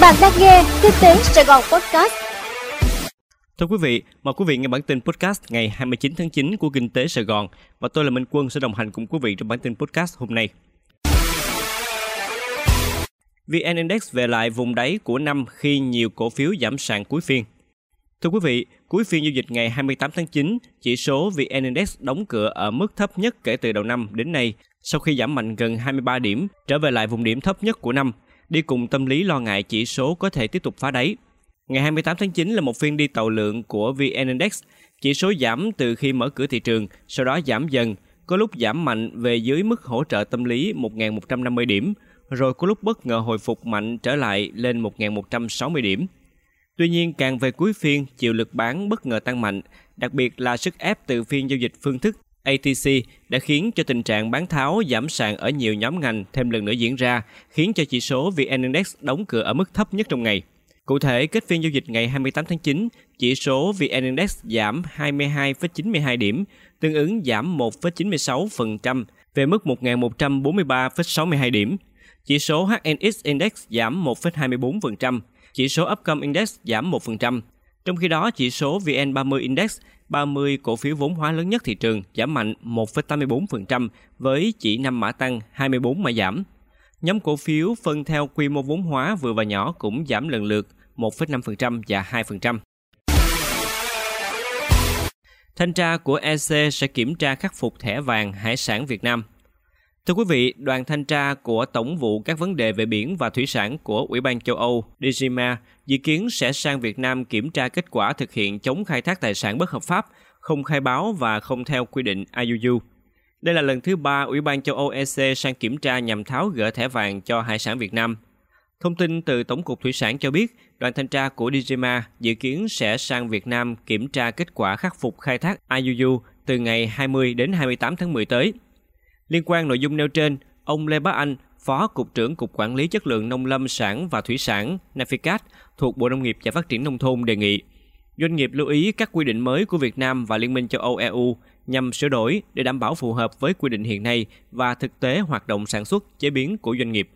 Bạn đang nghe Kinh tế Sài Gòn Podcast. Thưa quý vị, mời quý vị nghe bản tin podcast ngày 29 tháng 9 của Kinh tế Sài Gòn và tôi là Minh Quân sẽ đồng hành cùng quý vị trong bản tin podcast hôm nay. VN Index về lại vùng đáy của năm khi nhiều cổ phiếu giảm sàn cuối phiên. Thưa quý vị, cuối phiên giao dịch ngày 28 tháng 9, chỉ số VN Index đóng cửa ở mức thấp nhất kể từ đầu năm đến nay, sau khi giảm mạnh gần 23 điểm, trở về lại vùng điểm thấp nhất của năm, đi cùng tâm lý lo ngại chỉ số có thể tiếp tục phá đáy. Ngày 28 tháng 9 là một phiên đi tàu lượng của VN Index, chỉ số giảm từ khi mở cửa thị trường, sau đó giảm dần, có lúc giảm mạnh về dưới mức hỗ trợ tâm lý 1.150 điểm, rồi có lúc bất ngờ hồi phục mạnh trở lại lên 1.160 điểm. Tuy nhiên, càng về cuối phiên, chịu lực bán bất ngờ tăng mạnh, đặc biệt là sức ép từ phiên giao dịch phương thức ATC đã khiến cho tình trạng bán tháo giảm sàn ở nhiều nhóm ngành thêm lần nữa diễn ra, khiến cho chỉ số VN Index đóng cửa ở mức thấp nhất trong ngày. Cụ thể, kết phiên giao dịch ngày 28 tháng 9, chỉ số VN Index giảm 22,92 điểm, tương ứng giảm 1,96% về mức 1.143,62 điểm. Chỉ số HNX Index giảm 1,24%, chỉ số Upcom Index giảm 1%. Trong khi đó, chỉ số VN30 Index 30 cổ phiếu vốn hóa lớn nhất thị trường giảm mạnh 1,84% với chỉ 5 mã tăng, 24 mã giảm. Nhóm cổ phiếu phân theo quy mô vốn hóa vừa và nhỏ cũng giảm lần lượt 1,5% và 2%. Thanh tra của EC sẽ kiểm tra khắc phục thẻ vàng hải sản Việt Nam. Thưa quý vị, đoàn thanh tra của Tổng vụ các vấn đề về biển và thủy sản của Ủy ban châu Âu DGMA dự kiến sẽ sang Việt Nam kiểm tra kết quả thực hiện chống khai thác tài sản bất hợp pháp, không khai báo và không theo quy định IUU. Đây là lần thứ ba Ủy ban châu Âu EC sang kiểm tra nhằm tháo gỡ thẻ vàng cho hải sản Việt Nam. Thông tin từ Tổng cục Thủy sản cho biết, đoàn thanh tra của DGMA dự kiến sẽ sang Việt Nam kiểm tra kết quả khắc phục khai thác IUU từ ngày 20 đến 28 tháng 10 tới. Liên quan nội dung nêu trên, ông Lê Bá Anh, Phó Cục trưởng Cục Quản lý Chất lượng Nông lâm sản và Thủy sản Naficat thuộc Bộ Nông nghiệp và Phát triển Nông thôn đề nghị doanh nghiệp lưu ý các quy định mới của Việt Nam và Liên minh châu Âu EU nhằm sửa đổi để đảm bảo phù hợp với quy định hiện nay và thực tế hoạt động sản xuất, chế biến của doanh nghiệp.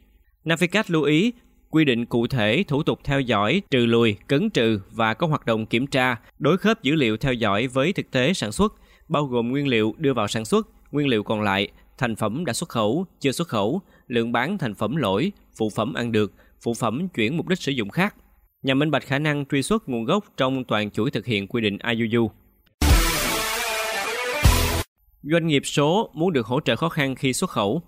Naficat lưu ý quy định cụ thể thủ tục theo dõi, trừ lùi, cấn trừ và có hoạt động kiểm tra, đối khớp dữ liệu theo dõi với thực tế sản xuất, bao gồm nguyên liệu đưa vào sản xuất, nguyên liệu còn lại, thành phẩm đã xuất khẩu, chưa xuất khẩu, lượng bán thành phẩm lỗi, phụ phẩm ăn được, phụ phẩm chuyển mục đích sử dụng khác, nhằm minh bạch khả năng truy xuất nguồn gốc trong toàn chuỗi thực hiện quy định IUU. Doanh nghiệp số muốn được hỗ trợ khó khăn khi xuất khẩu.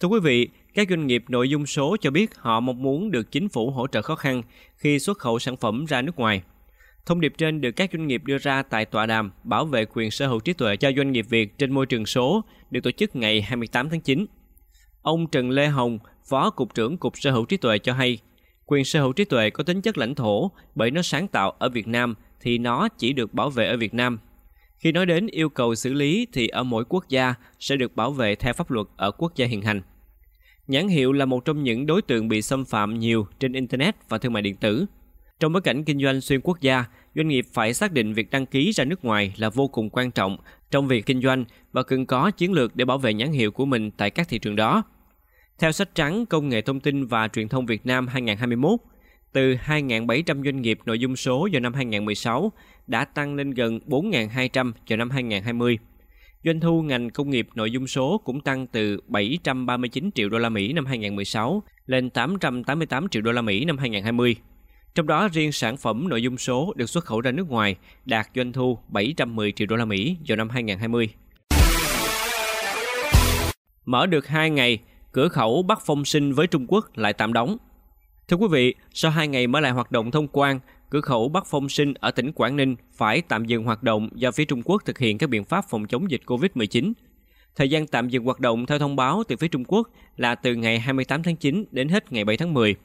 Thưa quý vị, các doanh nghiệp nội dung số cho biết họ mong muốn được chính phủ hỗ trợ khó khăn khi xuất khẩu sản phẩm ra nước ngoài. Thông điệp trên được các doanh nghiệp đưa ra tại tọa đàm bảo vệ quyền sở hữu trí tuệ cho doanh nghiệp Việt trên môi trường số được tổ chức ngày 28 tháng 9. Ông Trần Lê Hồng, Phó Cục trưởng Cục Sở hữu trí tuệ cho hay, quyền sở hữu trí tuệ có tính chất lãnh thổ bởi nó sáng tạo ở Việt Nam thì nó chỉ được bảo vệ ở Việt Nam. Khi nói đến yêu cầu xử lý thì ở mỗi quốc gia sẽ được bảo vệ theo pháp luật ở quốc gia hiện hành. Nhãn hiệu là một trong những đối tượng bị xâm phạm nhiều trên Internet và thương mại điện tử. Trong bối cảnh kinh doanh xuyên quốc gia, doanh nghiệp phải xác định việc đăng ký ra nước ngoài là vô cùng quan trọng trong việc kinh doanh và cần có chiến lược để bảo vệ nhãn hiệu của mình tại các thị trường đó. Theo sách trắng Công nghệ thông tin và truyền thông Việt Nam 2021, từ 2.700 doanh nghiệp nội dung số vào năm 2016 đã tăng lên gần 4.200 vào năm 2020. Doanh thu ngành công nghiệp nội dung số cũng tăng từ 739 triệu đô la Mỹ năm 2016 lên 888 triệu đô la Mỹ năm 2020. Trong đó riêng sản phẩm nội dung số được xuất khẩu ra nước ngoài đạt doanh thu 710 triệu đô la Mỹ vào năm 2020. Mở được 2 ngày, cửa khẩu Bắc Phong Sinh với Trung Quốc lại tạm đóng. Thưa quý vị, sau 2 ngày mở lại hoạt động thông quan, cửa khẩu Bắc Phong Sinh ở tỉnh Quảng Ninh phải tạm dừng hoạt động do phía Trung Quốc thực hiện các biện pháp phòng chống dịch COVID-19. Thời gian tạm dừng hoạt động theo thông báo từ phía Trung Quốc là từ ngày 28 tháng 9 đến hết ngày 7 tháng 10.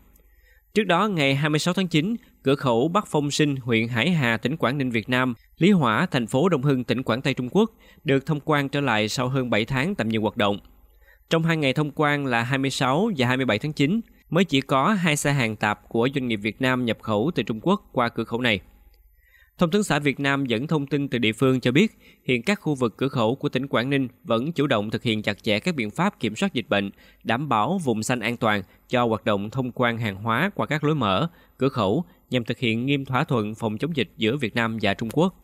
Trước đó, ngày 26 tháng 9, cửa khẩu Bắc Phong Sinh, huyện Hải Hà, tỉnh Quảng Ninh, Việt Nam, Lý Hỏa, thành phố Đông Hưng, tỉnh Quảng Tây, Trung Quốc, được thông quan trở lại sau hơn 7 tháng tạm dừng hoạt động. Trong hai ngày thông quan là 26 và 27 tháng 9, mới chỉ có hai xe hàng tạp của doanh nghiệp Việt Nam nhập khẩu từ Trung Quốc qua cửa khẩu này. Thông tấn xã Việt Nam dẫn thông tin từ địa phương cho biết, hiện các khu vực cửa khẩu của tỉnh Quảng Ninh vẫn chủ động thực hiện chặt chẽ các biện pháp kiểm soát dịch bệnh, đảm bảo vùng xanh an toàn cho hoạt động thông quan hàng hóa qua các lối mở, cửa khẩu nhằm thực hiện nghiêm thỏa thuận phòng chống dịch giữa Việt Nam và Trung Quốc.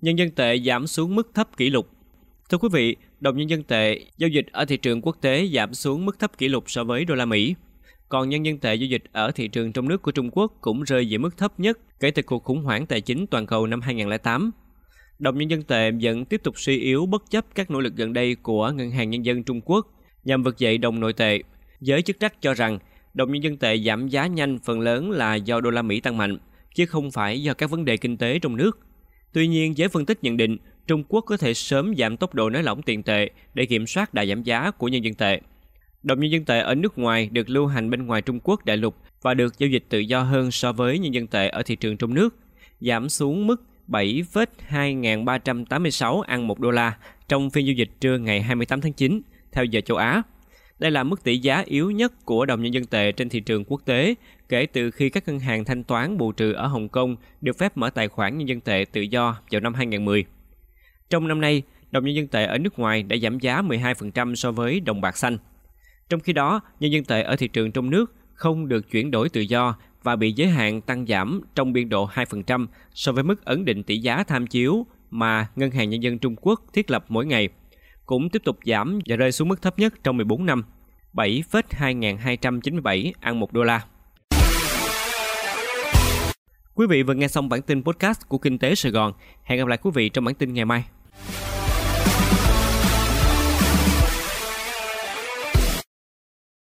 Nhân dân tệ giảm xuống mức thấp kỷ lục. Thưa quý vị, đồng nhân dân tệ giao dịch ở thị trường quốc tế giảm xuống mức thấp kỷ lục so với đô la Mỹ. Còn nhân dân tệ giao dịch ở thị trường trong nước của Trung Quốc cũng rơi về mức thấp nhất kể từ cuộc khủng hoảng tài chính toàn cầu năm 2008. Đồng nhân dân tệ vẫn tiếp tục suy yếu bất chấp các nỗ lực gần đây của Ngân hàng Nhân dân Trung Quốc nhằm vực dậy đồng nội tệ. Giới chức trách cho rằng đồng nhân dân tệ giảm giá nhanh phần lớn là do đô la Mỹ tăng mạnh, chứ không phải do các vấn đề kinh tế trong nước. Tuy nhiên, giới phân tích nhận định Trung Quốc có thể sớm giảm tốc độ nới lỏng tiền tệ để kiểm soát đà giảm giá của nhân dân tệ. Đồng nhân dân tệ ở nước ngoài được lưu hành bên ngoài Trung Quốc đại lục và được giao dịch tự do hơn so với nhân dân tệ ở thị trường trong nước, giảm xuống mức 7,2386 ăn 1 đô la trong phiên giao dịch trưa ngày 28 tháng 9 theo giờ châu Á. Đây là mức tỷ giá yếu nhất của đồng nhân dân tệ trên thị trường quốc tế kể từ khi các ngân hàng thanh toán bù trừ ở Hồng Kông được phép mở tài khoản nhân dân tệ tự do vào năm 2010. Trong năm nay, đồng nhân dân tệ ở nước ngoài đã giảm giá 12% so với đồng bạc xanh. Trong khi đó, nhân dân tệ ở thị trường trong nước không được chuyển đổi tự do và bị giới hạn tăng giảm trong biên độ 2% so với mức ấn định tỷ giá tham chiếu mà Ngân hàng Nhân dân Trung Quốc thiết lập mỗi ngày, cũng tiếp tục giảm và rơi xuống mức thấp nhất trong 14 năm, 7,2297 ăn 1 đô la. Quý vị vừa nghe xong bản tin podcast của Kinh tế Sài Gòn. Hẹn gặp lại quý vị trong bản tin ngày mai.